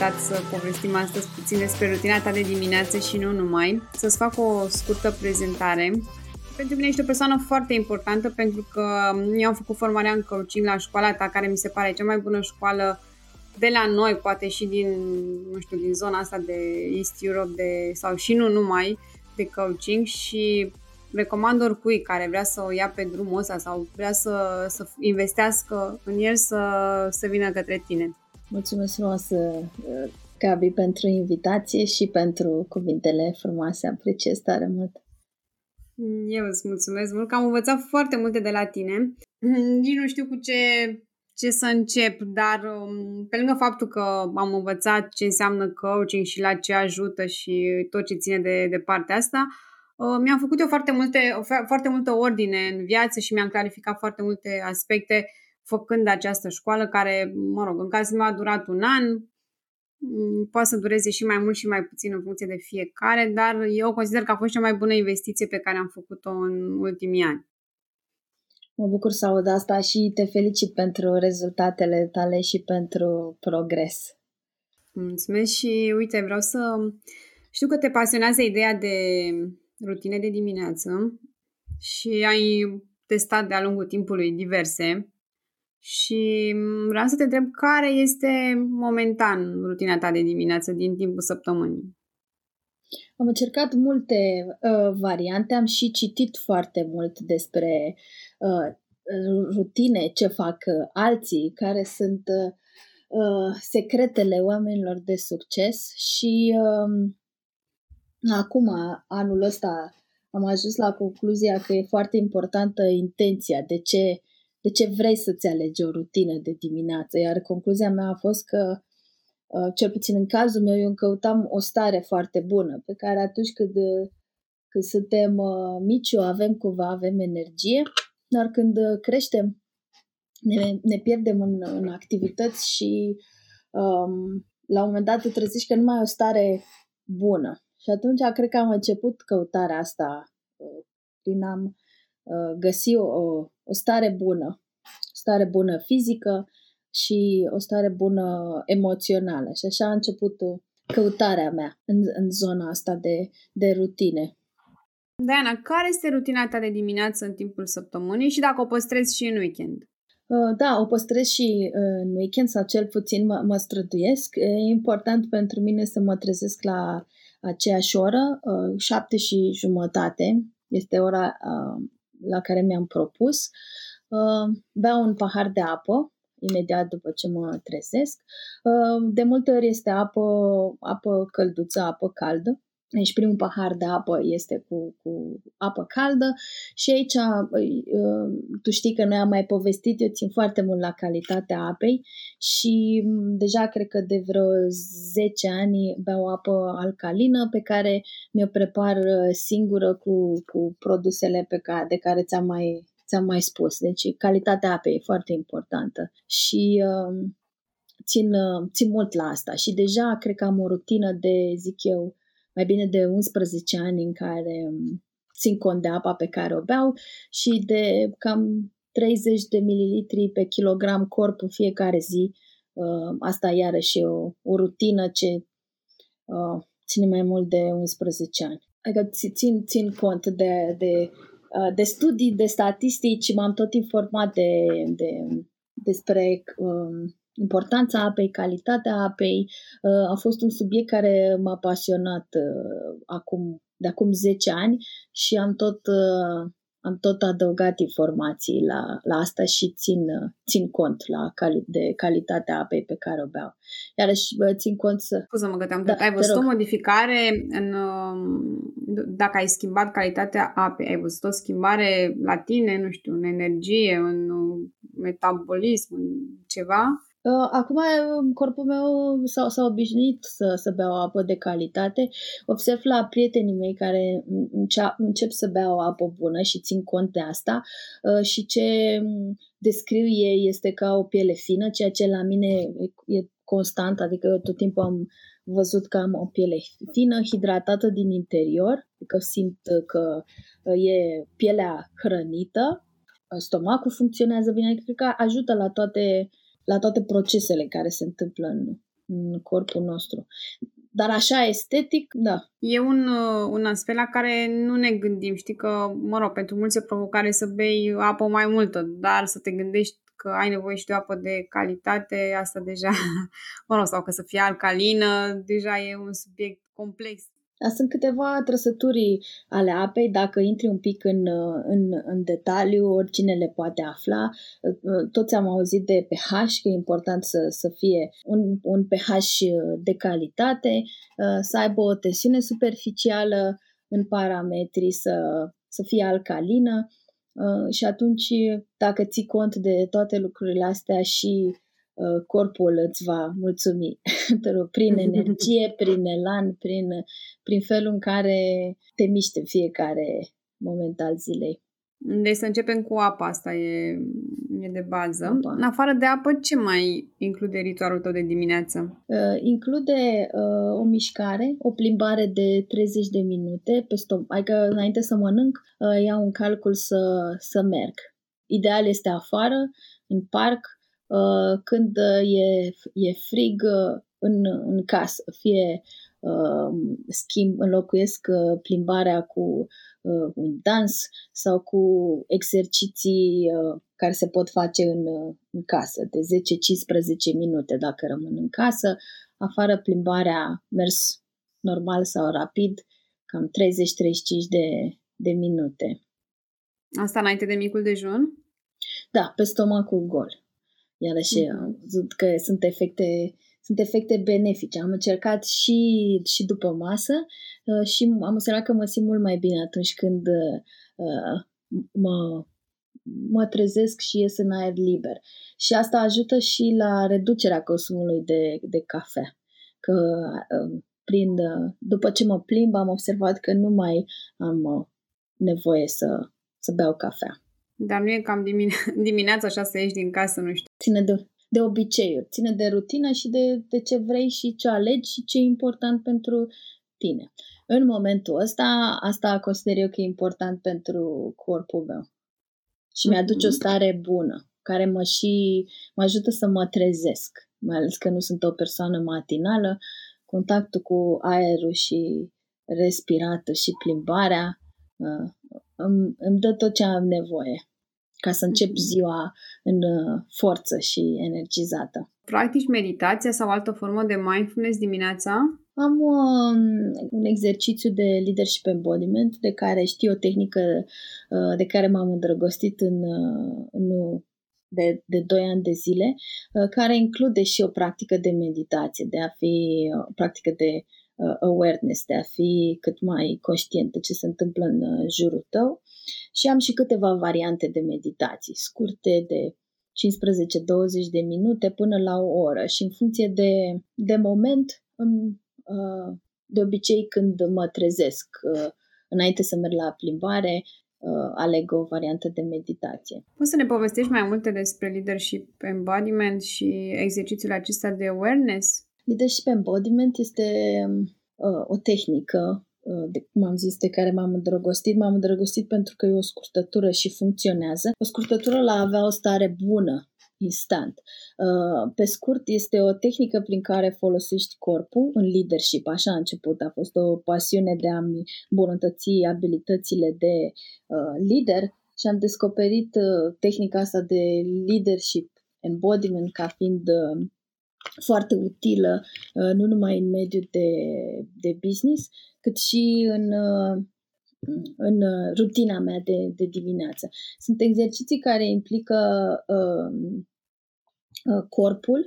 invitat să povestim astăzi puțin despre rutina ta de dimineață și nu numai. Să-ți fac o scurtă prezentare. Pentru mine ești o persoană foarte importantă pentru că eu am făcut formarea în coaching la școala ta, care mi se pare cea mai bună școală de la noi, poate și din, nu știu, din zona asta de East Europe de, sau și nu numai de coaching și recomand oricui care vrea să o ia pe drumul ăsta sau vrea să, să investească în el să, să vină către tine. Mulțumesc frumos, uh, Gabi, pentru invitație și pentru cuvintele frumoase. Apreciez tare mult. Eu îți mulțumesc mult că am învățat foarte multe de la tine. Nici nu știu cu ce, ce să încep, dar um, pe lângă faptul că am învățat ce înseamnă coaching și la ce ajută și tot ce ține de, de partea asta, uh, mi-am făcut eu foarte, multe, foarte multă ordine în viață și mi-am clarificat foarte multe aspecte făcând această școală care, mă rog, în cazul meu a durat un an, mm, poate să dureze și mai mult și mai puțin în funcție de fiecare, dar eu consider că a fost cea mai bună investiție pe care am făcut-o în ultimii ani. Mă bucur să aud asta și te felicit pentru rezultatele tale și pentru progres. Mulțumesc și uite, vreau să... Știu că te pasionează ideea de rutine de dimineață și ai testat de-a lungul timpului diverse și vreau să te întreb care este momentan rutina ta de dimineață din timpul săptămânii. Am încercat multe uh, variante, am și citit foarte mult despre uh, rutine, ce fac uh, alții, care sunt uh, secretele oamenilor de succes și uh, acum, anul ăsta, am ajuns la concluzia că e foarte importantă intenția, de ce de ce vrei să-ți alegi o rutină de dimineață. Iar concluzia mea a fost că, uh, cel puțin în cazul meu, eu îmi căutam o stare foarte bună, pe care atunci când, când suntem uh, mici, o avem cumva, avem energie, dar când creștem, ne, ne pierdem în, în activități și um, la un moment dat te trezești că nu mai ai o stare bună. Și atunci cred că am început căutarea asta uh, prin am Uh, găsi o, o stare bună, stare bună fizică și o stare bună emoțională. Și așa a început uh, căutarea mea în, în zona asta de, de rutine. Diana, care este rutina ta de dimineață în timpul săptămânii și dacă o păstrezi și în weekend? Uh, da, o păstrez și în weekend sau cel puțin mă, mă străduiesc. E important pentru mine să mă trezesc la aceeași oră, șapte și jumătate. Este ora la care mi-am propus, uh, beau un pahar de apă imediat după ce mă trezesc. Uh, de multe ori este apă, apă călduță, apă caldă. Deci primul pahar de apă este cu, cu apă caldă și aici uh, tu știi că noi am mai povestit, eu țin foarte mult la calitatea apei și mm, deja cred că de vreo 10 ani beau apă alcalină pe care mi-o prepar uh, singură cu, cu produsele pe care, de care ți-am mai, ți-am mai spus. Deci calitatea apei e foarte importantă și uh, țin, uh, țin mult la asta și deja cred că am o rutină de, zic eu, mai bine de 11 ani în care um, țin cont de apa pe care o beau și de cam 30 de mililitri pe kilogram corp în fiecare zi. Uh, asta iarăși e o, o rutină ce uh, ține mai mult de 11 ani. Adică țin, țin cont de, de, uh, de studii, de statistici, m-am tot informat de, de, despre um, importanța apei, calitatea apei. Uh, a fost un subiect care m-a pasionat uh, acum, de acum 10 ani și am tot, uh, am tot adăugat informații la, la asta și țin, țin cont la cali- de calitatea apei pe care o beau. Iarăși țin cont să... Scuză-mă că te-am da, Ai văzut o modificare în, dacă ai schimbat calitatea apei? Ai văzut o schimbare la tine, nu știu, în energie, în metabolism, în ceva? Uh, acum um, corpul meu s-a, s-a obișnuit să, să beau apă de calitate. Observ la prietenii mei care încep, încep să beau apă bună și țin cont de asta uh, și ce um, descriu ei este ca o piele fină, ceea ce la mine e constant, adică eu tot timpul am văzut că am o piele fină, hidratată din interior, adică simt că uh, e pielea hrănită, stomacul funcționează bine, cred că ajută la toate la toate procesele care se întâmplă în, în corpul nostru. Dar așa estetic, da. E un, uh, un aspect la care nu ne gândim. Știi că, mă rog, pentru mulți e provocare să bei apă mai multă, dar să te gândești că ai nevoie și de apă de calitate, asta deja, mă rog, sau că să fie alcalină, deja e un subiect complex. Sunt câteva trăsături ale apei, dacă intri un pic în, în, în detaliu, oricine le poate afla. Toți am auzit de pH, că e important să, să fie un, un pH de calitate, să aibă o tensiune superficială în parametri, să, să fie alcalină și atunci, dacă ții cont de toate lucrurile astea și Uh, corpul îți va mulțumi prin energie, prin elan, prin, prin felul în care te miști în fiecare moment al zilei. Deci să începem cu apa, asta e, e de bază. Apa. În afară de apă, ce mai include ritualul tău de dimineață? Uh, include uh, o mișcare, o plimbare de 30 de minute, pe stop, adică înainte să mănânc, uh, iau un calcul să, să merg. Ideal este afară, în parc, Uh, când uh, e, e frig uh, în, în casă, fie schimb, înlocuiesc plimbarea cu un dans sau cu exerciții care se pot face în, în casă, de 10-15 minute dacă rămân în casă, afară plimbarea mers normal sau rapid, cam 30-35 de, de minute. Asta înainte de micul dejun? Da, pe stomacul gol. Iarăși mm-hmm. am văzut că sunt efecte, sunt efecte benefice. Am încercat și, și după masă uh, și am observat că mă simt mult mai bine atunci când uh, mă, mă trezesc și ies în aer liber. Și asta ajută și la reducerea consumului de, de cafea. Că uh, prin, uh, după ce mă plimb am observat că nu mai am uh, nevoie să, să beau cafea. Dar nu e cam dimine- dimineața așa să ieși din casă, nu știu. Ține de, de obiceiuri, ține de rutină și de, de ce vrei și ce alegi și ce e important pentru tine. În momentul ăsta, asta consider eu că e important pentru corpul meu. Și mm-hmm. mi-aduce o stare bună, care mă și mă ajută să mă trezesc, mai ales că nu sunt o persoană matinală. Contactul cu aerul și respiratul și plimbarea uh, îmi, îmi dă tot ce am nevoie ca să încep mhm. ziua în uh, forță și energizată. Practici meditația sau altă formă de mindfulness dimineața? Am um, un exercițiu de leadership embodiment de care știu o tehnică uh, de care m-am îndrăgostit în, uh, în de, de 2 ani de zile, uh, care include și o practică de meditație, de a fi o uh, practică de uh, awareness, de a fi cât mai conștient de ce se întâmplă în uh, jurul tău și am și câteva variante de meditații, scurte de 15-20 de minute până la o oră și în funcție de, de moment, uh, de obicei când mă trezesc uh, înainte să merg la plimbare, uh, aleg o variantă de meditație. Poți să ne povestești mai multe despre leadership embodiment și exercițiul acesta de awareness? Leadership embodiment este uh, o tehnică Uh, de cum am zis, de care m-am îndrăgostit. M-am îndrăgostit pentru că e o scurtătură și funcționează. O scurtătură la avea o stare bună, instant. Uh, pe scurt, este o tehnică prin care folosești corpul în leadership. Așa a început. A fost o pasiune de a-mi îmbunătăți abilitățile de uh, lider și am descoperit tehnica asta de leadership embodiment ca fiind foarte utilă, uh, nu numai în mediul de, de business, cât și în, uh, în uh, rutina mea de, de dimineață. Sunt exerciții care implică uh, corpul.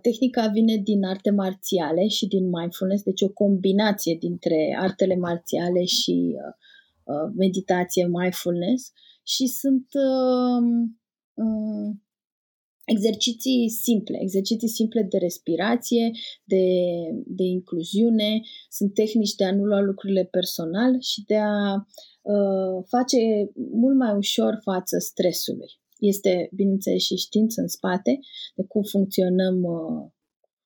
Tehnica vine din arte marțiale și din mindfulness, deci o combinație dintre artele marțiale și meditație, mindfulness și sunt exerciții simple, exerciții simple de respirație, de, de incluziune, sunt tehnici de a nu lua lucrurile personal și de a uh, face mult mai ușor față stresului. Este, bineînțeles, și știință în spate de cum funcționăm, uh,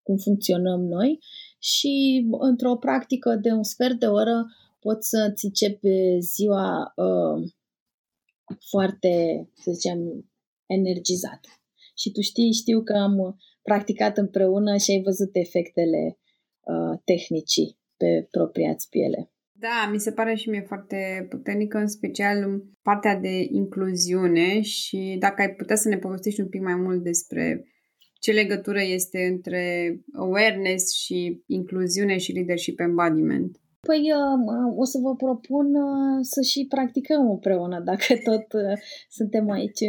cum funcționăm noi și într-o practică de un sfert de oră poți să-ți începi ziua uh, foarte, să zicem, energizată. Și tu știi, știu că am practicat împreună și ai văzut efectele uh, tehnicii pe propria piele. Da, mi se pare și mie foarte puternică, în special partea de incluziune și dacă ai putea să ne povestești un pic mai mult despre ce legătură este între awareness și incluziune și leadership embodiment. Păi uh, o să vă propun uh, să și practicăm împreună, dacă tot uh, suntem aici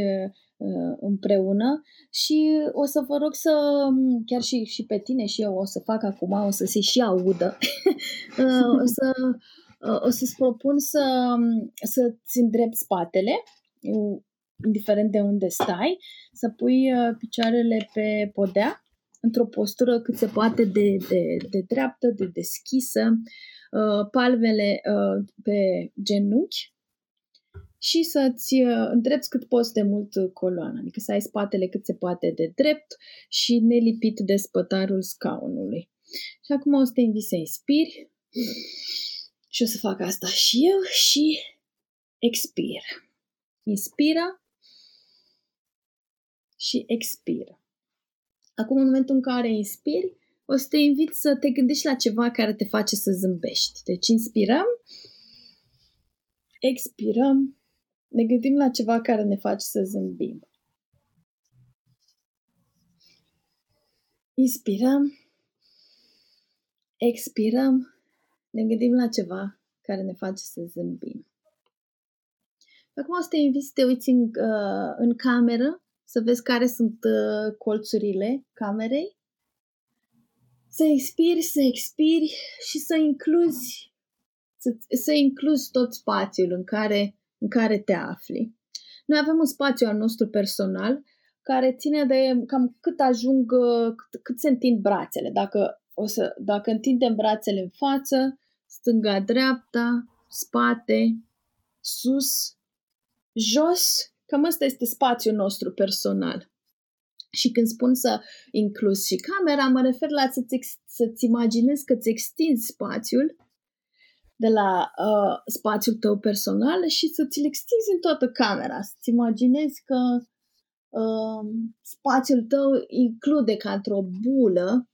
împreună. Și o să vă rog să, um, chiar și, și pe tine și eu o să fac acum, o să se și audă, o, să, o să-ți propun să, um, să-ți îndrept spatele, indiferent de unde stai, să pui picioarele pe podea, într-o postură cât se poate de, de, de dreaptă, de deschisă, Uh, palmele uh, pe genunchi și să-ți uh, îndrepți cât poți de mult coloana, adică să ai spatele cât se poate de drept și nelipit de spătarul scaunului. Și acum o să te invit să inspiri și o să fac asta și eu și expir. Inspira și expiră. Acum, în momentul în care inspiri, o să te invit să te gândești la ceva care te face să zâmbești. Deci inspirăm, expirăm, ne gândim la ceva care ne face să zâmbim. Inspirăm, expirăm, ne gândim la ceva care ne face să zâmbim. Acum o să te invit să te uiți în, uh, în cameră, să vezi care sunt uh, colțurile camerei să expiri, să expiri și să incluzi, să, să incluzi tot spațiul în care, în care te afli. Noi avem un spațiu al nostru personal care ține de cam cât ajung, cât, cât se întind brațele. Dacă, o să, dacă întindem brațele în față, stânga-dreapta, spate, sus, jos, cam asta este spațiul nostru personal. Și când spun să inclus și camera, mă refer la să-ți, să-ți imaginezi că ți extinzi spațiul de la uh, spațiul tău personal și să ți-l extinzi în toată camera. Să-ți imaginezi că uh, spațiul tău include ca într-o bulă,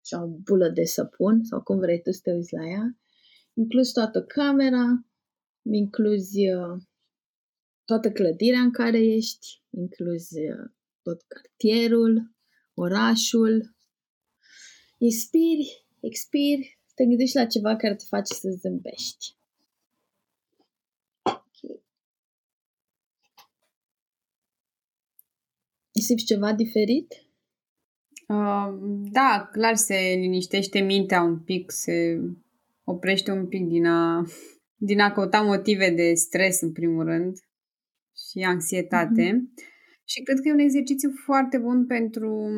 sau o bulă de săpun, sau cum vrei tu să te uiți la ea, incluzi toată camera, incluzi uh, toată clădirea în care ești, incluzi uh, tot cartierul, orașul. Inspiri, expiri, te gândești la ceva care te face să zâmbești. Okay. Simți ceva diferit? Uh, da, clar se liniștește mintea un pic, se oprește un pic din a, din a căuta motive de stres în primul rând și anxietate. Mm-hmm. Și cred că e un exercițiu foarte bun pentru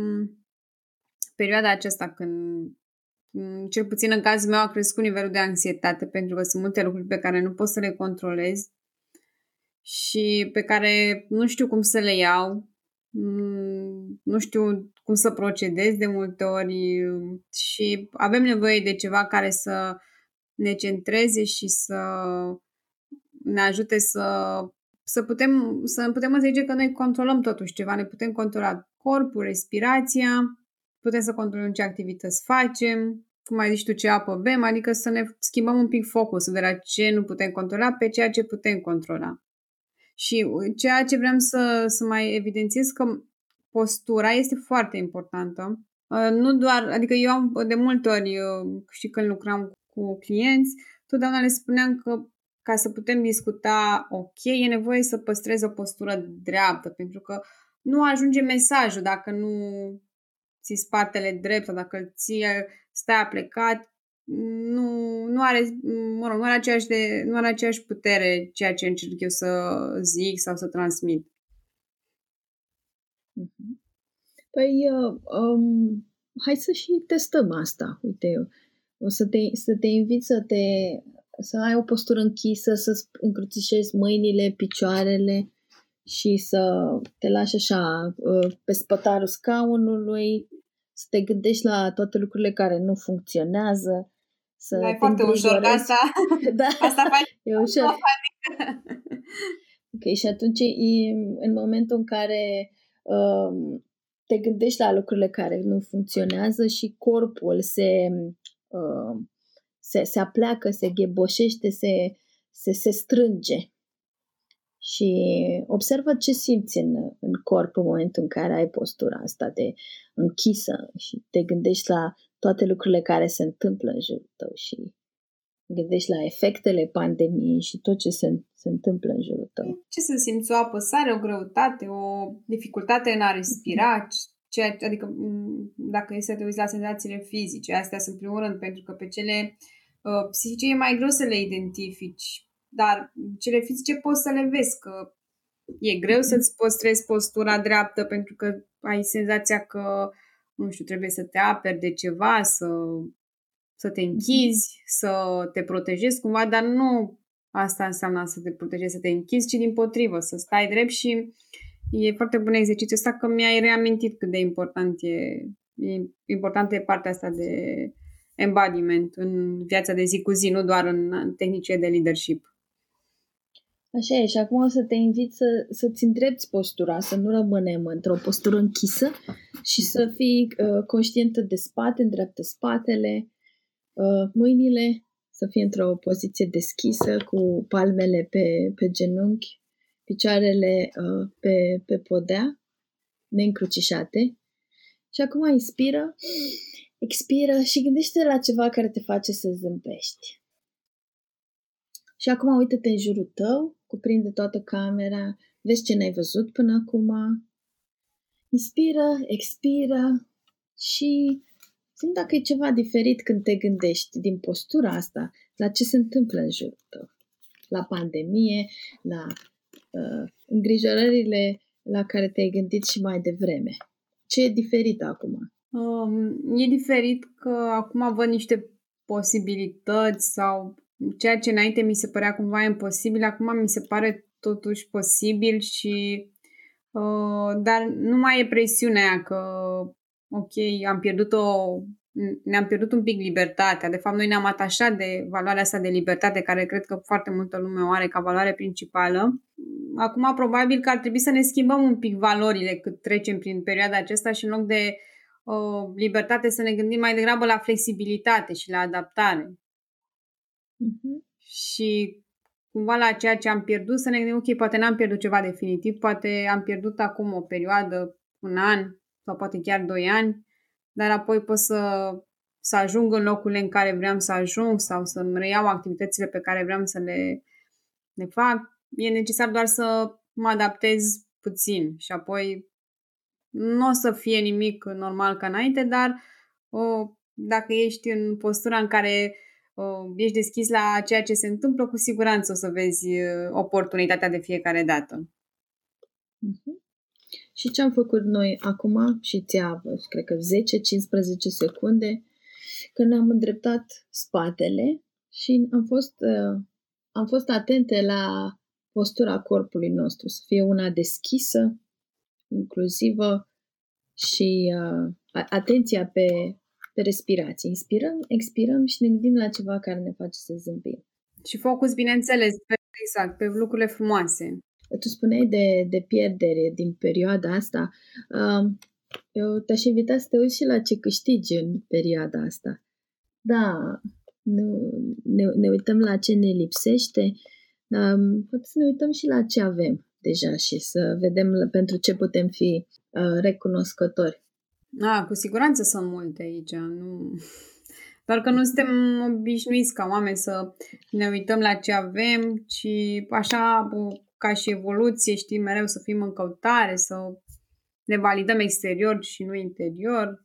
perioada aceasta când, cel puțin în cazul meu, a crescut nivelul de anxietate pentru că sunt multe lucruri pe care nu pot să le controlez și pe care nu știu cum să le iau, nu știu cum să procedez de multe ori și avem nevoie de ceva care să ne centreze și să ne ajute să să putem, să putem înțelege că noi controlăm totuși ceva, ne putem controla corpul, respirația, putem să controlăm ce activități facem, cum ai zis tu, ce apă bem, adică să ne schimbăm un pic focusul de la ce nu putem controla pe ceea ce putem controla. Și ceea ce vreau să, să mai evidențiez că postura este foarte importantă. Uh, nu doar, adică eu am de multe ori, uh, și când lucram cu clienți, totdeauna le spuneam că ca să putem discuta ok, e nevoie să păstrezi o postură dreaptă, pentru că nu ajunge mesajul dacă nu ți spatele drept sau dacă ți stai plecat, nu, nu are, mă rog, nu are, aceeași de, nu are aceeași putere ceea ce încerc eu să zic sau să transmit. Mhm. Păi, uh, um, hai să și testăm asta. Uite, o să te, să te invit să te să ai o postură închisă, să încrucișezi mâinile, picioarele și să te lași așa uh, pe spătarul scaunului, să te gândești la toate lucrurile care nu funcționează. Să da, e foarte ușor, asta, da. asta faci e ușor. ok, și atunci în momentul în care um, te gândești la lucrurile care nu funcționează și corpul se, uh, se, se apleacă, se gheboșește, se, se, se strânge. Și observă ce simți în, în corp în momentul în care ai postura asta de închisă și te gândești la toate lucrurile care se întâmplă în jurul tău și gândești la efectele pandemiei și tot ce se, se întâmplă în jurul tău. Ce să simți? O apăsare, o greutate, o dificultate în a respira? Ce, adică dacă e să te uiți la senzațiile fizice, astea sunt primul rând, pentru că pe cele uh, psihice e mai greu să le identifici, dar cele fizice poți să le vezi, că e greu să-ți păstrezi postura dreaptă pentru că ai senzația că, nu știu, trebuie să te aperi de ceva, să să te închizi, să te protejezi cumva, dar nu asta înseamnă să te protejezi, să te închizi, ci din potrivă, să stai drept și e foarte bun exercițiul ăsta că mi-ai reamintit cât de important e, e importantă e partea asta de embodiment în viața de zi cu zi, nu doar în tehnice de leadership. Așa e, și acum o să te invit să, să-ți îndrepti postura, să nu rămânem într-o postură închisă și să fii uh, conștientă de spate, îndreaptă spatele, Uh, mâinile să fie într-o poziție deschisă, cu palmele pe, pe genunchi, picioarele uh, pe, pe podea, neîncrucișate. Și acum inspiră, expiră și gândește la ceva care te face să zâmbești. Și acum uită-te în jurul tău, cuprinde toată camera, vezi ce n-ai văzut până acum. Inspiră, expiră și Simt dacă e ceva diferit când te gândești din postura asta la ce se întâmplă în jurul tău. La pandemie, la uh, îngrijorările la care te-ai gândit și mai devreme. Ce e diferit acum? Um, e diferit că acum văd niște posibilități sau ceea ce înainte mi se părea cumva imposibil, acum mi se pare totuși posibil și uh, dar nu mai e presiunea că ok, am pierdut o ne-am pierdut un pic libertatea. De fapt, noi ne-am atașat de valoarea asta de libertate, care cred că foarte multă lume o are ca valoare principală. Acum, probabil că ar trebui să ne schimbăm un pic valorile cât trecem prin perioada aceasta și în loc de uh, libertate să ne gândim mai degrabă la flexibilitate și la adaptare. Uh-huh. Și cumva la ceea ce am pierdut să ne gândim, ok, poate n-am pierdut ceva definitiv, poate am pierdut acum o perioadă, un an sau poate chiar doi ani, dar apoi pot să, să ajung în locurile în care vreau să ajung sau să-mi reiau activitățile pe care vreau să le, le fac. E necesar doar să mă adaptez puțin și apoi nu o să fie nimic normal ca înainte, dar o, dacă ești în postura în care o, ești deschis la ceea ce se întâmplă, cu siguranță o să vezi oportunitatea de fiecare dată. Mm-hmm. Și ce am făcut noi acum și ți-a, cred că 10-15 secunde, când ne-am îndreptat spatele și am fost, uh, am fost atente la postura corpului nostru, să fie una deschisă, inclusivă și uh, atenția pe, pe respirație. Inspirăm, expirăm și ne gândim la ceva care ne face să zâmbim. Și focus, bineînțeles, pe, exact, pe lucrurile frumoase. Tu spuneai de, de pierdere din perioada asta. Eu te-aș invita să te uiți și la ce câștigi în perioada asta. Da, ne, ne, ne uităm la ce ne lipsește, dar poate să ne uităm și la ce avem deja și să vedem pentru ce putem fi uh, recunoscători. Da, cu siguranță sunt multe aici. Nu... Doar că nu suntem obișnuiți ca oameni să ne uităm la ce avem, ci așa ca și evoluție, știi, mereu să fim în căutare, să ne validăm exterior și nu interior.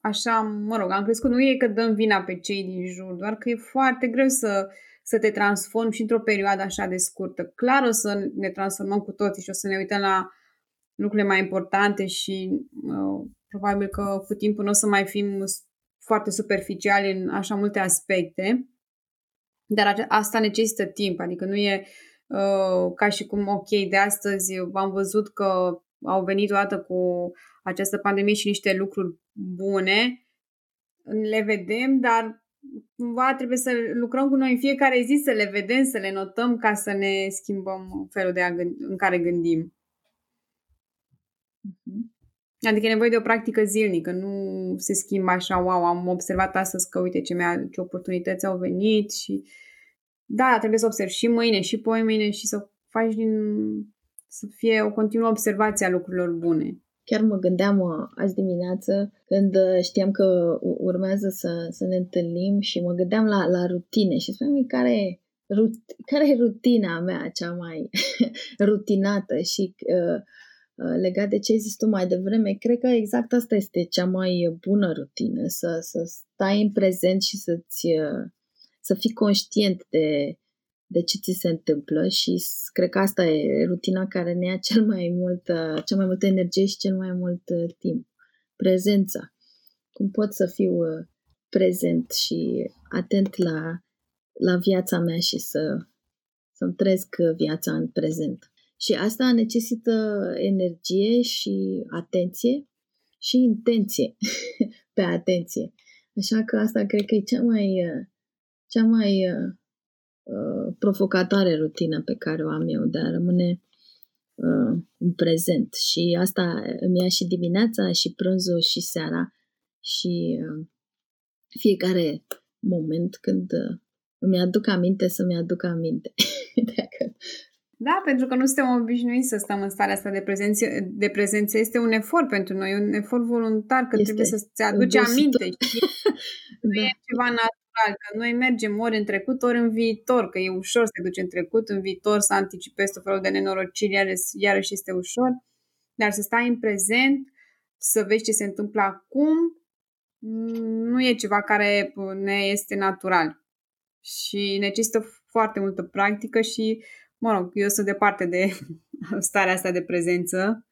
Așa, mă rog, am crezut nu e că dăm vina pe cei din jur, doar că e foarte greu să, să te transformi și într-o perioadă așa de scurtă. Clar o să ne transformăm cu toții și o să ne uităm la lucrurile mai importante și uh, probabil că cu timpul nu o să mai fim foarte superficiali în așa multe aspecte, dar asta necesită timp, adică nu e Uh, ca și cum, ok, de astăzi am văzut că au venit o dată cu această pandemie și niște lucruri bune, le vedem, dar cumva trebuie să lucrăm cu noi în fiecare zi, să le vedem, să le notăm ca să ne schimbăm felul de a gândi, în care gândim. Mhm. Adică e nevoie de o practică zilnică, nu se schimbă așa, wow, am observat astăzi că uite ce, mi-a, ce oportunități au venit și da, trebuie să observi și mâine și poi mâine și să faci din să fie o continuă observație a lucrurilor bune. Chiar mă gândeam uh, azi dimineață când uh, știam că urmează să, să ne întâlnim și mă gândeam la, la rutine și spuneam care rut, care e rutina mea cea mai rutinată și uh, uh, legat de ce ai zis tu mai devreme, cred că exact asta este cea mai bună rutină, să, să stai în prezent și să-ți, uh, să fii conștient de, de ce ți se întâmplă și cred că asta e rutina care ne ia cel mai mult, cea mai multă energie și cel mai mult timp. Prezența. Cum pot să fiu prezent și atent la, la viața mea și să, să-mi trăiesc viața în prezent. Și asta necesită energie și atenție și intenție pe atenție. Așa că asta cred că e cea mai, cea mai Uh, provocatoare rutină pe care o am eu de a rămâne uh, în prezent. Și asta îmi ia și dimineața, și prânzul, și seara, și uh, fiecare moment când uh, îmi aduc aminte să-mi aduc aminte. Dacă... Da, pentru că nu suntem obișnuiți să stăm în starea asta de prezență. De prezență este un efort pentru noi, un efort voluntar, că este trebuie să-ți aduci aminte. Și nu da. e ceva nat- natural, că noi mergem ori în trecut, ori în viitor, că e ușor să te duci în trecut, în viitor să anticipezi tot felul de nenorociri, iarăși, iarăși este ușor, dar să stai în prezent, să vezi ce se întâmplă acum, nu e ceva care ne este natural și necesită foarte multă practică și, mă rog, eu sunt departe de starea asta de prezență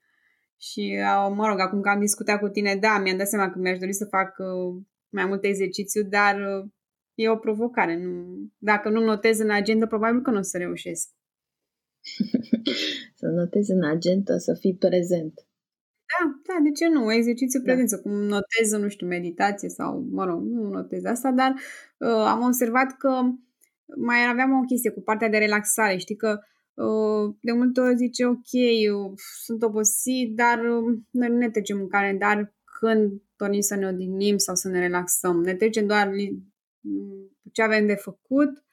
și, mă rog, acum că am discutat cu tine, da, mi-am dat seama că mi-aș dori să fac uh, mai mult exercițiu, dar uh, e o provocare. Nu, dacă nu notez în agenda, probabil că nu o să reușesc. să notezi în agenda, să fii prezent. Da, da, de ce nu? Exercițiu da. prezență, cum notez, nu știu, meditație sau, mă rog, nu notez asta, dar uh, am observat că mai aveam o chestie cu partea de relaxare. Știi că uh, de multe ori zice, ok, eu sunt obosit, dar uh, noi nu ne trecem în calendar când dorim să ne odihnim sau să ne relaxăm. Ne trecem doar ce avem de făcut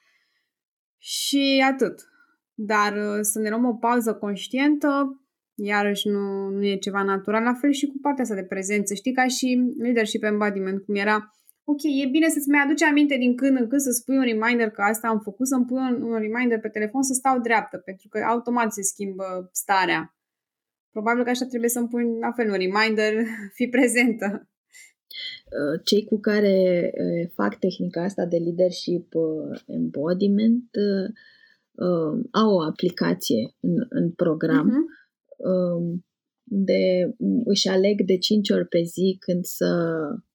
și atât. Dar uh, să ne luăm o pauză conștientă, iarăși nu, nu e ceva natural, la fel și cu partea asta de prezență. Știi, ca și leadership embodiment, cum era ok, e bine să-ți mai aduci aminte din când în când să-ți pui un reminder că asta am făcut, să-mi pui un, un reminder pe telefon să stau dreaptă, pentru că automat se schimbă starea. Probabil că așa trebuie să-mi pui la fel un reminder, fi prezentă. Uh, cei cu care uh, fac tehnica asta de leadership uh, embodiment au o aplicație în, în program uh-huh. de își aleg de 5 ori pe zi când să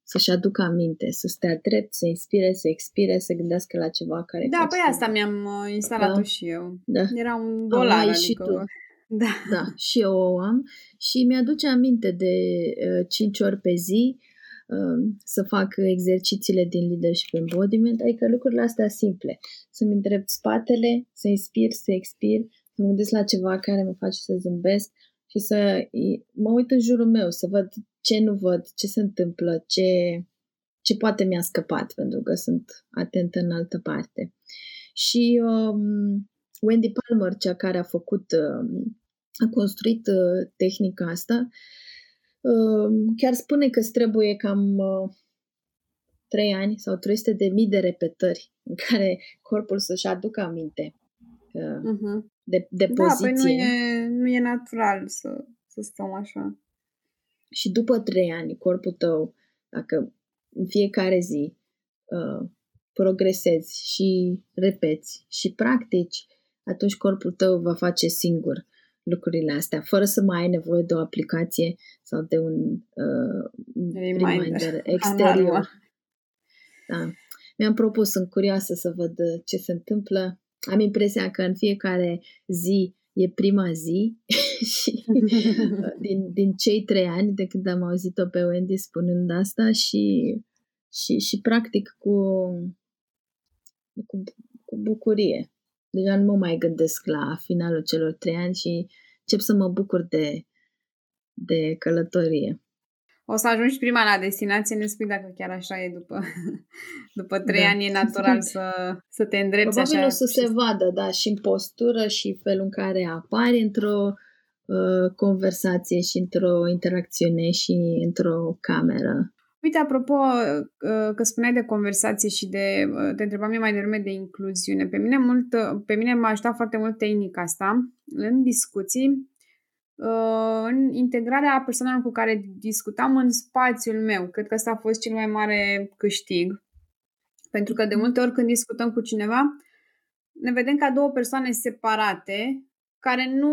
să-și aducă aminte, să stea drept, să inspire, să expire, să gândească la ceva care... Da, păi asta mi-am instalat-o da? și eu. Da. Era un dolar, adică... și tu. Da. da, și eu o am și mi-aduce aminte de uh, 5 ori pe zi Um, să fac exercițiile din leadership embodiment, adică lucrurile astea simple. Să-mi îndrept spatele, să inspir, să expir, să mă gândesc la ceva care mă face să zâmbesc și să mă uit în jurul meu, să văd ce nu văd, ce se întâmplă, ce, ce poate mi-a scăpat, pentru că sunt atentă în altă parte. Și um, Wendy Palmer, cea care a făcut, um, a construit uh, tehnica asta, Ehm, chiar spune că îți trebuie cam 3 uh, ani sau 300 de mii de repetări în care corpul să-și aducă aminte uh-huh. de, de poziție. Da, păi nu e, nu e natural să, să stăm așa. Și după 3 ani, corpul tău, dacă în fiecare zi uh, progresezi și repeți și practici, atunci corpul tău va face singur lucrurile astea, fără să mai ai nevoie de o aplicație sau de un uh, reminder, reminder exterior. Da. Mi-am propus, sunt curioasă să văd uh, ce se întâmplă. Am impresia că în fiecare zi e prima zi și din, din cei trei ani de când am auzit-o pe Wendy spunând asta și, și, și practic cu, cu, cu bucurie deja nu mă mai gândesc la finalul celor trei ani și încep să mă bucur de, de călătorie. o să ajungi prima la destinație, ne spui dacă chiar așa e după, după trei da. ani, e natural să, să te îndrepți Probabil așa. o să se vadă, da, și în postură și felul în care apari într-o uh, conversație și într-o interacțiune și într-o cameră. Uite, apropo, uh, că spuneai de conversație și de, uh, te întrebam eu mai devreme de incluziune. Pe mine, mult, uh, pe mine m-a ajutat foarte mult tehnica asta în discuții Uh, în integrarea persoanelor cu care discutam în spațiul meu. Cred că asta a fost cel mai mare câștig. Pentru că de multe ori când discutăm cu cineva, ne vedem ca două persoane separate care nu,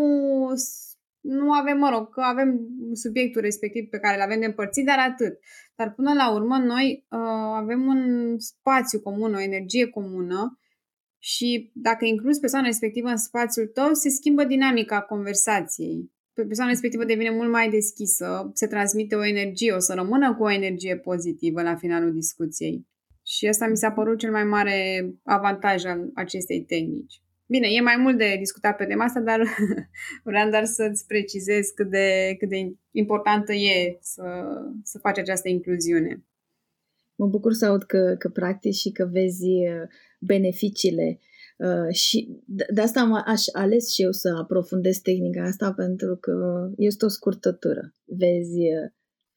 nu avem, mă rog, că avem subiectul respectiv pe care îl avem de împărțit, dar atât. Dar până la urmă noi uh, avem un spațiu comun, o energie comună și dacă incluzi persoana respectivă în spațiul tău, se schimbă dinamica conversației persoana respectivă devine mult mai deschisă, se transmite o energie, o să rămână cu o energie pozitivă la finalul discuției. Și asta mi s-a părut cel mai mare avantaj al acestei tehnici. Bine, e mai mult de discutat pe tema asta, dar vreau doar să-ți precizez cât de, cât de importantă e să, să faci această incluziune. Mă bucur să aud că, că practici și că vezi uh, beneficiile Uh, și de, de asta am aș ales și eu să aprofundez tehnica asta pentru că este o scurtătură. Vezi uh,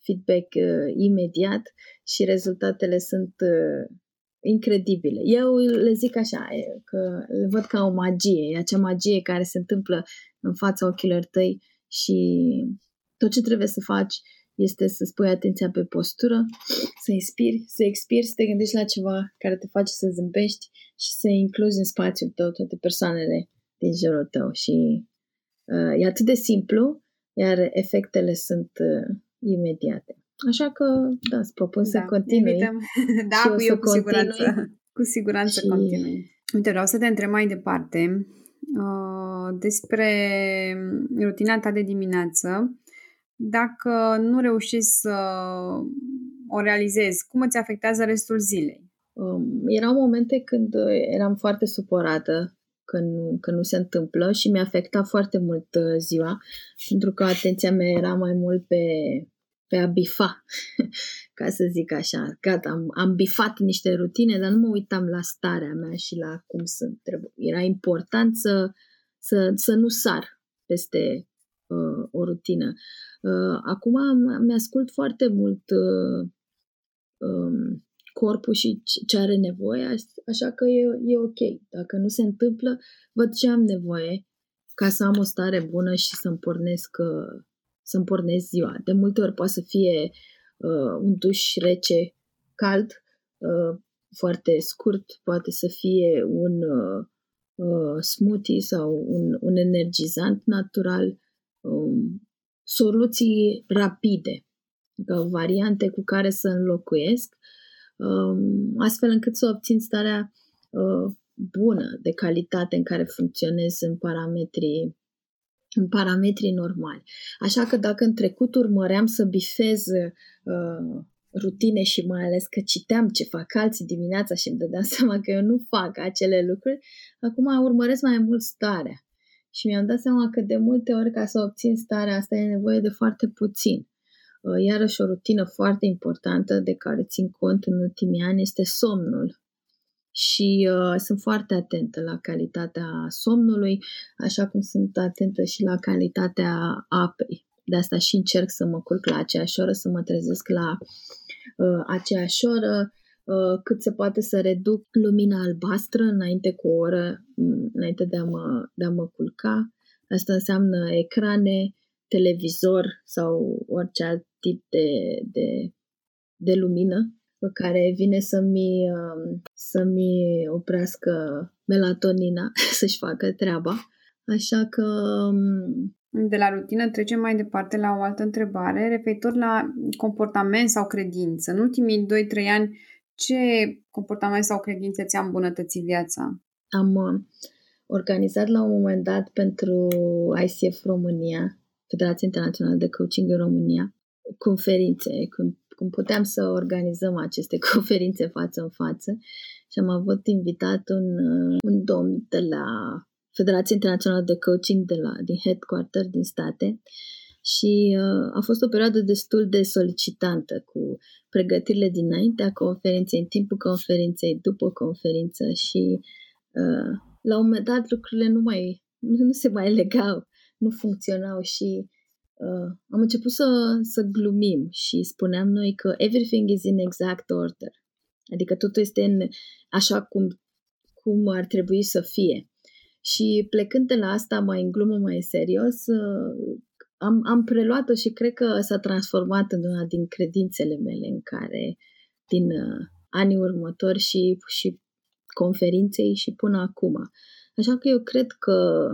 feedback uh, imediat și rezultatele sunt uh, incredibile. Eu le zic așa, că le văd ca o magie, e acea magie care se întâmplă în fața ochilor tăi și tot ce trebuie să faci este să spui atenția pe postură, să inspiri, să expiri, să te gândești la ceva care te face să zâmbești și să incluzi în spațiul tău toate persoanele din jurul tău. Și uh, e atât de simplu, iar efectele sunt uh, imediate. Așa că, da, îți propun da, să continui. da, cu eu cu siguranță. Cu siguranță și... continui. Uite, vreau să te întreb mai departe uh, despre rutina ta de dimineață dacă nu reușești să o realizezi, cum îți afectează restul zilei? Um, erau momente când eram foarte supărată când, când nu se întâmplă și mi-a afectat foarte mult uh, ziua, pentru că atenția mea era mai mult pe, pe a bifa, ca să zic așa. Gata, am, am bifat niște rutine, dar nu mă uitam la starea mea și la cum sunt. Era important să, să, să nu sar peste uh, o rutină. Uh, acum mi-ascult foarte mult uh, um, corpul și ce are nevoie, așa că e, e ok. Dacă nu se întâmplă, văd ce am nevoie ca să am o stare bună și să-mi pornesc, uh, să-mi pornesc ziua. De multe ori poate să fie uh, un duș rece, cald, uh, foarte scurt, poate să fie un uh, uh, smoothie sau un, un energizant natural, um, soluții rapide, adică variante cu care să înlocuiesc, um, astfel încât să obțin starea uh, bună, de calitate în care funcționez în parametrii în parametrii normali. Așa că dacă în trecut urmăream să bifez uh, rutine și mai ales că citeam ce fac alții dimineața și îmi dădeam seama că eu nu fac acele lucruri, acum urmăresc mai mult starea. Și mi-am dat seama că de multe ori ca să obțin starea asta e nevoie de foarte puțin. Uh, iarăși o rutină foarte importantă de care țin cont în ultimii ani este somnul. Și uh, sunt foarte atentă la calitatea somnului, așa cum sunt atentă și la calitatea apei. De asta și încerc să mă culc la aceeași oră, să mă trezesc la uh, aceeași oră, Uh, cât se poate să reduc lumina albastră înainte cu o oră, mm, înainte de a mă, de a mă culca. Asta înseamnă ecrane, televizor sau orice alt tip de, de, de lumină care vine să-mi, um, să-mi oprească melatonina să-și facă treaba. Așa că... Um, de la rutină trecem mai departe la o altă întrebare referitor la comportament sau credință. În ultimii 2-3 ani ce comportament sau credințe ți-a îmbunătățit viața? Am uh, organizat la un moment dat pentru ICF România, Federația Internațională de Coaching în România, conferințe, când, când puteam să organizăm aceste conferințe față în față și am avut invitat un, uh, un domn de la Federația Internațională de Coaching de la, din headquarter din state și uh, a fost o perioadă destul de solicitantă cu pregătirile dinaintea conferinței, în timpul conferinței, după conferință și uh, la un moment dat lucrurile nu mai nu, nu se mai legau, nu funcționau și uh, am început să, să glumim și spuneam noi că everything is in exact order. Adică totul este în așa cum, cum ar trebui să fie. Și plecând de la asta mai în glumă, mai serios, uh, am, am preluat-o și cred că s-a transformat în una din credințele mele în care din uh, anii următori și, și conferinței și până acum. Așa că eu cred că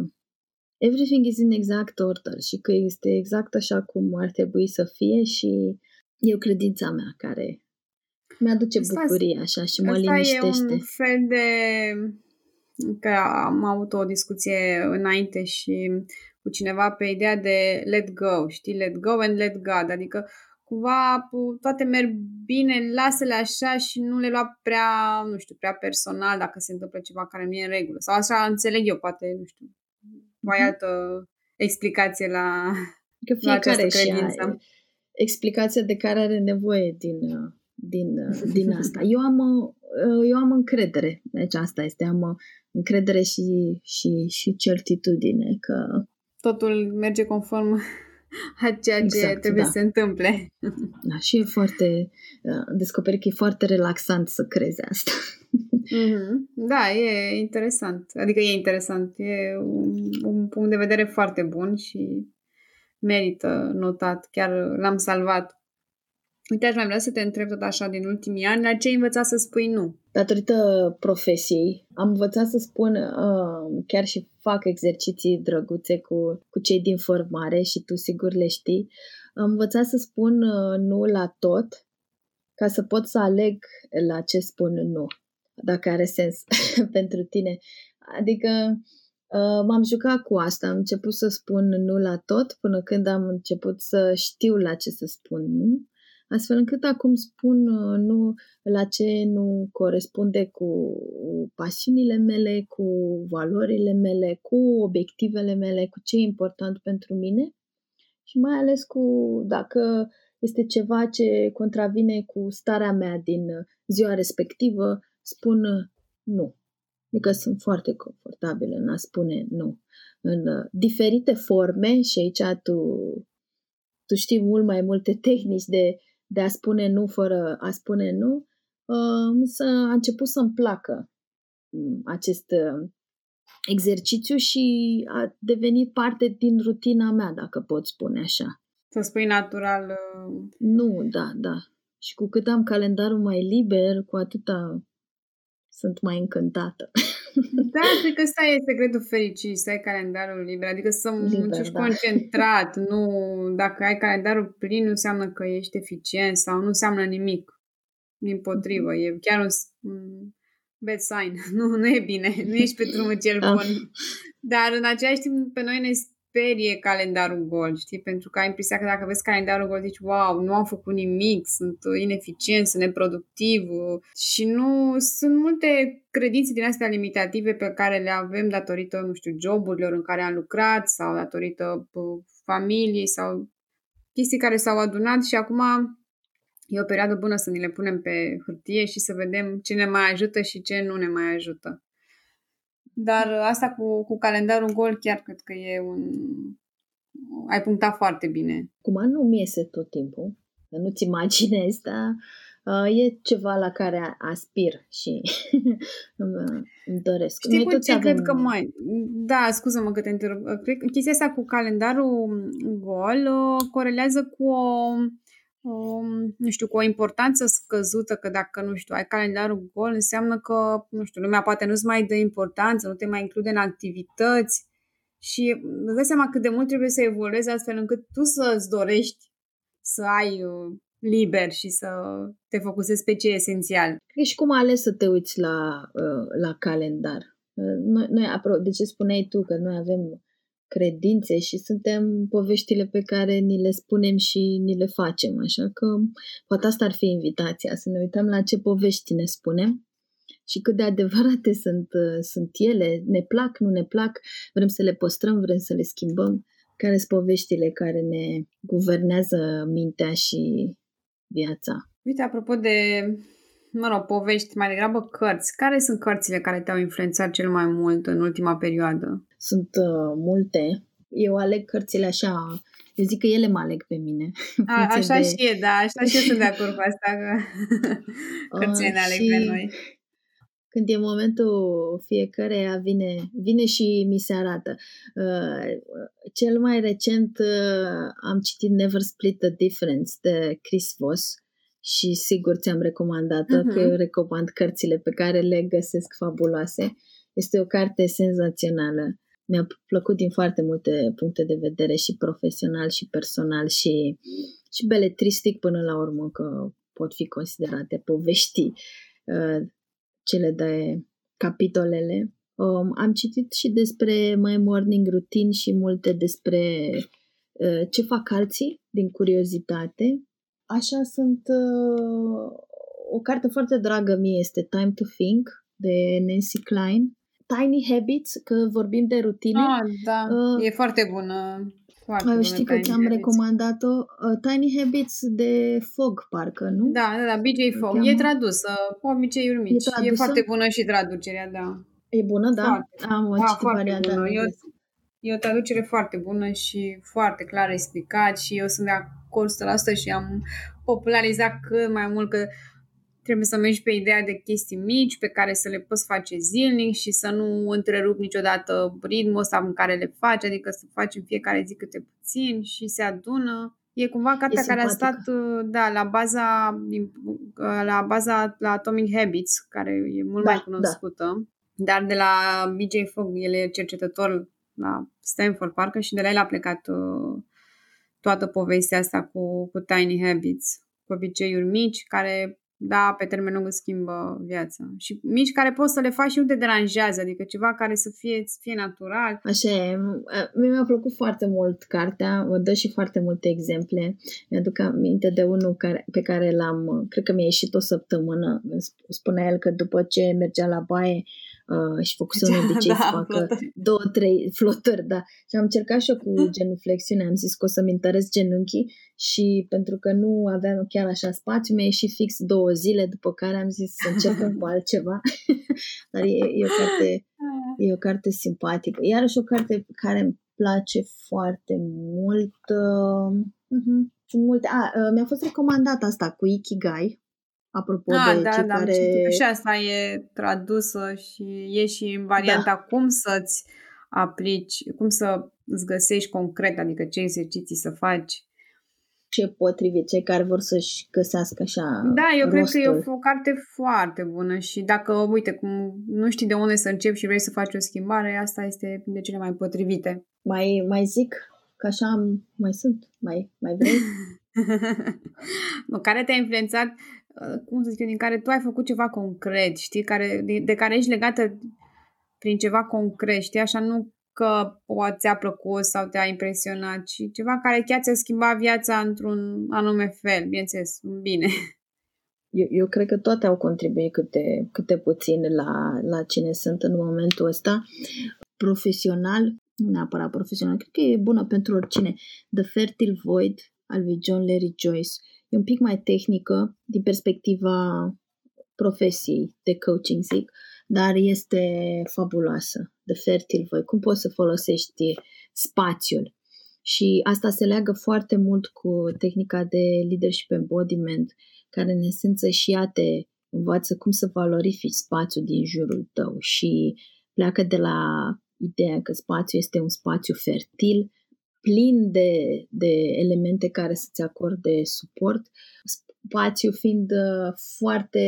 everything is in exact order și că este exact așa cum ar trebui să fie și e o credința mea care mi-aduce asta bucurie așa și mă liniștește. e un fel de... că am avut o discuție înainte și cu cineva pe ideea de let go, știi? Let go and let God, adică cumva toate merg bine, lasă-le așa și nu le lua prea, nu știu, prea personal dacă se întâmplă ceva care nu e în regulă. Sau așa înțeleg eu, poate, nu știu, mai mm-hmm. altă explicație la, că fiecare la această credință. explicația de care are nevoie din, din, din asta. Eu am, eu am încredere, deci asta este, am încredere și, și, și certitudine că totul merge conform a ceea ce exact, trebuie da. să se întâmple. Da, și e foarte, uh, descoperi că e foarte relaxant să crezi asta. Mm-hmm. Da, e interesant. Adică e interesant. E un, un punct de vedere foarte bun și merită notat. Chiar l-am salvat Uite, aș mai vrea să te întreb tot așa din ultimii ani, la ce ai învățat să spui nu? Datorită profesiei, am învățat să spun, uh, chiar și fac exerciții drăguțe cu, cu cei din formare și tu sigur le știi, am învățat să spun uh, nu la tot ca să pot să aleg la ce spun nu, dacă are sens pentru tine. Adică uh, m-am jucat cu asta, am început să spun nu la tot până când am început să știu la ce să spun nu astfel încât acum spun uh, nu la ce nu corespunde cu pasiunile mele, cu valorile mele, cu obiectivele mele, cu ce e important pentru mine și mai ales cu dacă este ceva ce contravine cu starea mea din ziua respectivă, spun nu. Adică sunt foarte confortabilă în a spune nu. În uh, diferite forme și aici tu, tu știi mult mai multe tehnici de de a spune nu fără a spune nu, uh, să a început să-mi placă mm, acest uh, exercițiu și a devenit parte din rutina mea, dacă pot spune așa. Să spui natural. Uh, nu, da, da. Și cu cât am calendarul mai liber, cu atâta sunt mai încântată. Da, cred că ăsta e secretul fericirii, să ai calendarul liber, adică să liber, muncești da. concentrat, nu, dacă ai calendarul plin nu înseamnă că ești eficient sau nu înseamnă nimic. Din potrivă, e chiar un bad sign, nu, nu e bine, nu ești pe drumul cel da. bun. Dar în același timp pe noi ne sperie calendarul gol, știi? Pentru că ai impresia că dacă vezi calendarul gol, zici, wow, nu am făcut nimic, sunt ineficient, sunt neproductiv și nu sunt multe credințe din astea limitative pe care le avem datorită, nu știu, joburilor în care am lucrat sau datorită familiei sau chestii care s-au adunat și acum e o perioadă bună să ni le punem pe hârtie și să vedem ce ne mai ajută și ce nu ne mai ajută. Dar asta cu, cu calendarul gol chiar cred că e un... Ai punctat foarte bine. Cum nu mi iese tot timpul, nu-ți imaginezi, dar uh, e ceva la care aspir și îmi doresc. Știi Noi ce avem... cred că mai... Da, scuză-mă că te întrerup. Cred că chestia asta cu calendarul gol uh, corelează cu o um, nu știu, cu o importanță scăzută, că dacă, nu știu, ai calendarul gol, înseamnă că, nu știu, lumea poate nu-ți mai dă importanță, nu te mai include în activități și îți dai seama cât de mult trebuie să evoluezi astfel încât tu să-ți dorești să ai uh, liber și să te focusezi pe ce e esențial. Și cum ales să te uiți la, uh, la calendar? Uh, noi, noi, de ce spuneai tu că noi avem credințe și suntem poveștile pe care ni le spunem și ni le facem. Așa că poate asta ar fi invitația, să ne uităm la ce povești ne spunem și cât de adevărate sunt, sunt ele, ne plac, nu ne plac, vrem să le păstrăm, vrem să le schimbăm. care sunt poveștile care ne guvernează mintea și viața. Uite, apropo de, mă rog, povești, mai degrabă cărți. Care sunt cărțile care te-au influențat cel mai mult în ultima perioadă? Sunt uh, multe. Eu aleg cărțile așa, eu zic că ele mă aleg pe mine. A, așa de... și e, da, așa și eu sunt de acord cu asta, că cărțile uh, ne aleg și... pe noi când e momentul fiecare vine, vine și mi se arată. Uh, cel mai recent uh, am citit Never Split the Difference de Chris Voss și sigur ți-am recomandat-o, uh-huh. că eu recomand cărțile pe care le găsesc fabuloase. Este o carte senzațională. Mi-a plăcut din foarte multe puncte de vedere și profesional și personal și, și beletristic până la urmă că pot fi considerate povești uh, cele de capitolele. Um, am citit și despre My Morning Routine și multe despre uh, ce fac alții din curiozitate. Așa sunt uh, o carte foarte dragă mie este Time to Think de Nancy Klein. Tiny Habits, că vorbim de rutine. Ah, da, uh, e foarte bună. Foarte uh, știi că ți-am Habits. recomandat-o uh, Tiny Habits de Fog, parcă, nu? Da, da, da, BJ Fog. E tradusă, obiceiuri mici. E, e foarte bună și traducerea, da. E bună, da? Foarte. Am o da, foarte bună. E o, e o traducere foarte bună și foarte clar explicat și eu sunt de acord la asta și am popularizat cât mai mult că Trebuie să mergi pe ideea de chestii mici pe care să le poți face zilnic și să nu întrerup niciodată ritmul ăsta în care le faci, adică să faci în fiecare zi câte puțin și se adună. E cumva cartea e care a stat da, la baza la baza la Atomic Habits, care e mult da, mai da. cunoscută. Da. Dar de la BJ Fogg, el e cercetător la Stanford, parcă, și de la el a plecat uh, toată povestea asta cu, cu Tiny Habits, cu obiceiuri mici, care da, pe termen lung îți schimbă viața. Și mici care poți să le faci și nu te deranjează, adică ceva care să fie, să fie natural. Așa e. Mie mi-a plăcut foarte mult cartea, mă dă și foarte multe exemple. Mi-aduc aminte de unul care, pe care l-am, cred că mi-a ieșit o săptămână. Spunea el că după ce mergea la baie, uh, și făcuse un obicei da, să facă flotări. două, trei flotări, da. Și am încercat și eu cu genuflexiune, am zis că o să-mi întăresc genunchii și pentru că nu aveam chiar așa spațiu, mi-a ieșit fix două zile, după care am zis să începem cu altceva. Dar e, e, o carte, e o carte simpatică. Iarăși o carte care îmi place foarte mult. Uh, uh-huh. Sunt multe. A, uh, mi-a fost recomandată asta cu Ikigai, apropo ah, de da, ce da, care... Și asta e tradusă și e și în varianta da. cum să-ți aplici, cum să îți găsești concret, adică ce exerciții să faci. Ce potrivit, cei care vor să-și găsească așa Da, eu rostul. cred că e o, o carte foarte bună și dacă, uite, cum nu știi de unde să începi și vrei să faci o schimbare, asta este de cele mai potrivite. Mai, mai zic că așa mai sunt, mai, mai vrei? care te-a influențat Uh, cum să zic eu, din care tu ai făcut ceva concret, știi, care, de, de care ești legată prin ceva concret, știi, așa nu că poate ți-a plăcut sau te-a impresionat, ci ceva care chiar ți-a schimbat viața într-un anume fel, bineînțeles, bine. Eu, eu cred că toate au contribuit câte, câte puțin la, la cine sunt în momentul ăsta. Profesional, nu neapărat profesional, cred că e bună pentru oricine. The Fertile Void al lui John Larry Joyce e un pic mai tehnică din perspectiva profesiei de coaching, zic, dar este fabuloasă, de fertil voi. Cum poți să folosești spațiul? Și asta se leagă foarte mult cu tehnica de leadership embodiment, care în esență și ea te învață cum să valorifici spațiul din jurul tău și pleacă de la ideea că spațiul este un spațiu fertil plin de, de elemente care să-ți acorde suport, spațiu fiind uh, foarte,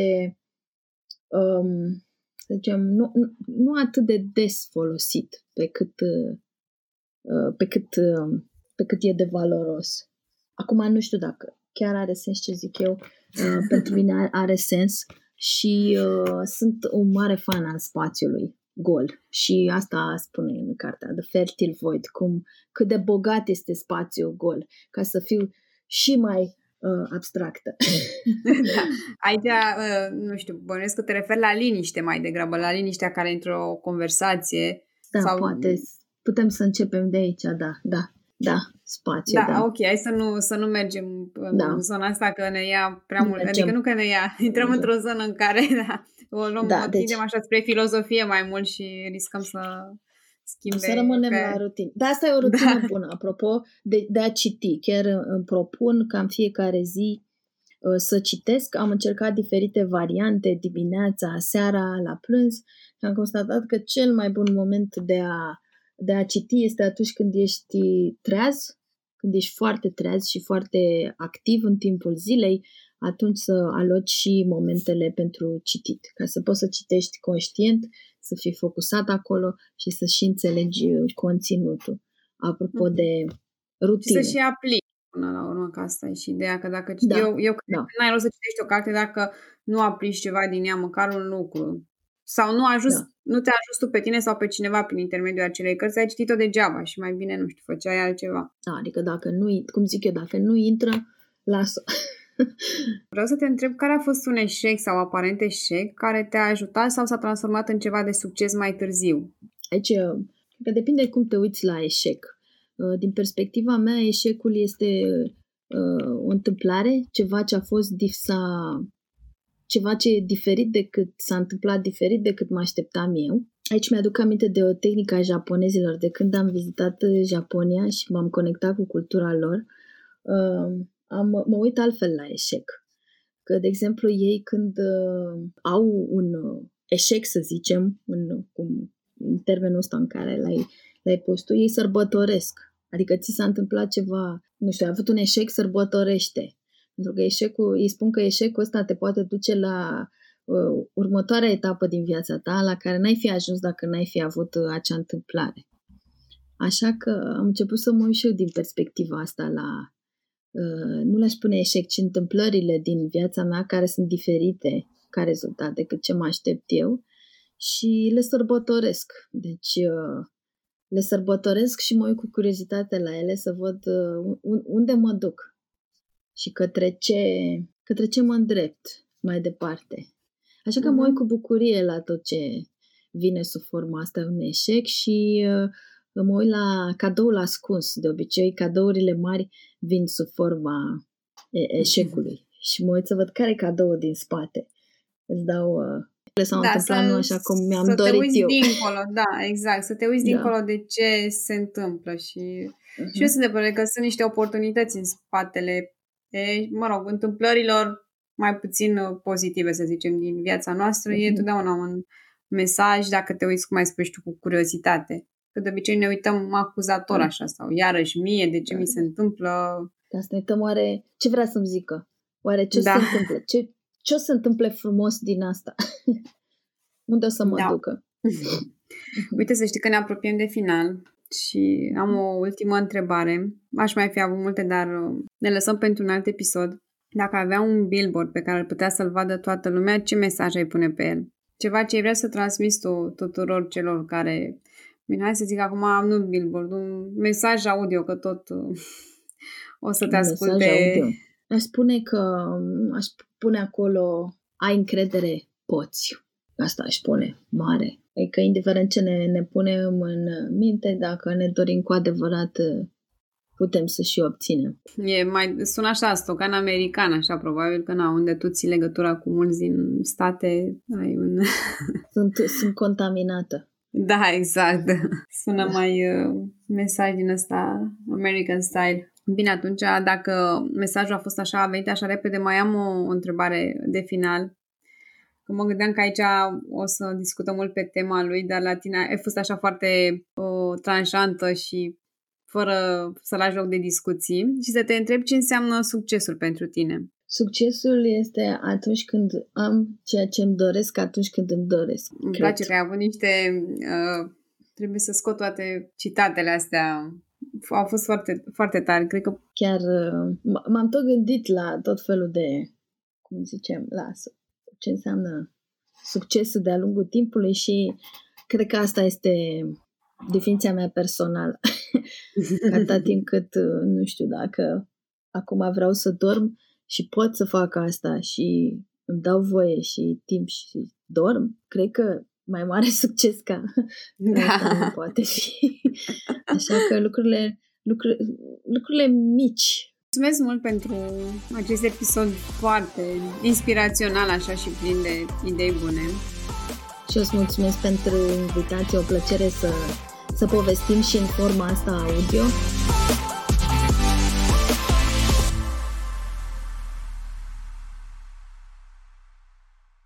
um, să zicem, nu, nu atât de des folosit pe cât, uh, uh, pe cât, uh, pe cât e de valoros. Acum nu știu dacă chiar are sens ce zic eu, uh, pentru mine are, are sens și uh, sunt un mare fan al spațiului gol. Și asta spune în cartea, The Fertile Void, cum, cât de bogat este spațiul gol, ca să fiu și mai uh, abstractă. da. Aici, uh, nu știu, bănuiesc că te referi la liniște mai degrabă, la liniștea care într-o conversație. Da, sau... poate. Putem să începem de aici, da, da. Da, spațiu, da. da. ok, hai să nu, să nu mergem în Da. zona asta, că ne ia prea Nu mult. mergem. Adică nu că ne ia, intrăm Mergem. într-o zonă în care da, o luăm, Da, o deci- tindem așa spre filozofie mai mult și riscăm să schimbe. Să rămânem pe... la rutină. Dar asta e o rutină Da. bună, apropo de, de a citi. Chiar îmi îmi propun ca în fiecare zi uh, să citesc. Am încercat diferite variante dimineața, seara, la prânz și am constatat că cel mai bun moment de a, de a citi este atunci când ești treaz, când ești foarte treaz și foarte activ în timpul zilei, atunci să aloci și momentele pentru citit, ca să poți să citești conștient, să fii focusat acolo și să și înțelegi uh, conținutul. Apropo Mhm. de Și rutine. să și aplici până la urmă, că asta e și ideea, că dacă Da, eu, eu cred da. că n-ai rost să citești o carte dacă nu aplici ceva din ea, măcar un lucru. Sau nu, a ajuns, Da. nu te-a ajuns tu pe tine sau pe cineva prin intermediul acelei cărți, ai citit-o degeaba și mai bine, nu știu, făceai altceva. Da, adică dacă nu, cum zic eu, dacă nu intră, lasă. Vreau să te întreb care a fost un eșec sau aparent eșec care te-a ajutat sau s-a transformat în ceva de succes mai târziu. Aici, uh, că depinde cum te uiți la eșec. Uh, Din perspectiva mea, eșecul este uh, o întâmplare, ceva ce a fost dif- s-a, ceva ce e diferit decât s-a întâmplat diferit decât mă așteptam eu. Aici mi-aduc aminte de o tehnică a japonezilor de când am vizitat uh, Japonia și m-am conectat cu cultura lor. Uh, am, mă uit altfel la eșec. Că, de exemplu, ei când uh, au un uh, eșec, să zicem, în, cum, în termenul ăsta în care l-ai, l-ai pus tu, ei sărbătoresc. Adică ți s-a întâmplat ceva, nu știu, ai avut un eșec, sărbătorește. Pentru că eșecul, îi spun că eșecul ăsta te poate duce la uh, următoarea etapă din viața ta, la care n-ai fi ajuns dacă n-ai fi avut uh, acea întâmplare. Așa că am început să mă uit și eu din perspectiva asta la, uh, nu le-aș spune eșec, ci întâmplările din viața mea care sunt diferite ca rezultat decât ce mă aștept eu și le sărbătoresc. Deci uh, le sărbătoresc și mă uit cu curiozitate la ele să văd uh, un- unde mă duc și către ce, către ce mă îndrept mai departe. Așa că mă uit Mhm. cu bucurie la tot ce vine sub forma asta un eșec și uh, mă uit la cadoul ascuns. De obicei, cadourile mari vin sub forma e- eșecului. Și mă uit să văd care e cadoul din spate. Îți dau... Uh, le s-au întâmplat nu așa cum mi-am să dorit te uiți eu. dincolo, da, exact, să te uiți Da. dincolo de ce se întâmplă și Mhm. Și eu sunt de părere că sunt niște oportunități în spatele, de, mă rog, întâmplărilor mai puțin uh, pozitive, să zicem, din viața noastră. E Mhm. totdeauna un mesaj, dacă te uiți, cum ai spus tu, cu curiozitate. Că de obicei ne uităm acuzator Da. așa sau iarăși mie, de ce Da, mi da. se întâmplă. Ca să ne uităm oare ce vrea să-mi zică. Oare ce Da. se întâmplă? Ce, ce o să întâmple frumos din asta? Unde o să mă Da. ducă? Uite, să știi că ne apropiem de final și am o ultimă întrebare. Aș mai fi avut multe, dar uh, ne lăsăm pentru un alt episod. Dacă avea un billboard pe care ar putea să-l vadă toată lumea, ce mesaj ai pune pe el? Ceva ce ai vrea să transmiți tu tuturor celor care... Bine, hai să zic acum, nu billboard, un mesaj audio, că tot uh, o să te Un asculte. mesaj audio. Aș spune că um, aș pune acolo ai încredere, poți. Asta aș spune, mare. Adică indiferent ce ne, ne punem în minte, dacă ne dorim cu adevărat, putem să și obținem. E mai, sună așa, stocan american, așa, probabil că na, unde tu ții legătura cu mulți din state, ai un... Sunt, sunt contaminată. Da, exact. Sună mai uh, mesaj din ăsta American style. Bine, atunci, dacă mesajul a fost așa, a venit așa repede, mai am o, o întrebare de final. Că mă gândeam că aici o să discutăm mult pe tema lui, dar la tine ai fost așa foarte uh, tranșantă și fără să lași loc de discuții și să te întreb ce înseamnă succesul pentru tine. Succesul este atunci când am ceea ce îmi doresc, atunci când îmi doresc. Îmi cred. place că ai avut niște... Uh, trebuie să scot toate citatele astea. Au fost foarte, foarte tari. Cred că Chiar uh, m- m-am tot gândit la tot felul de, cum zicem, la su- ce înseamnă succesul de-a lungul timpului și cred că asta este definiția mea personală. Atâta timp cât, uh, nu știu, dacă acum vreau să dorm și pot să fac asta și îmi dau voie și timp și dorm, cred că mai mare succes ca asta nu da. poate fi. Așa că lucrurile lucru- lucrurile mici. Mulțumesc mult pentru acest episod foarte inspirațional așa și plin de idei bune. Și eu îți mulțumesc pentru invitație, o plăcere să, să povestim și în forma asta audio.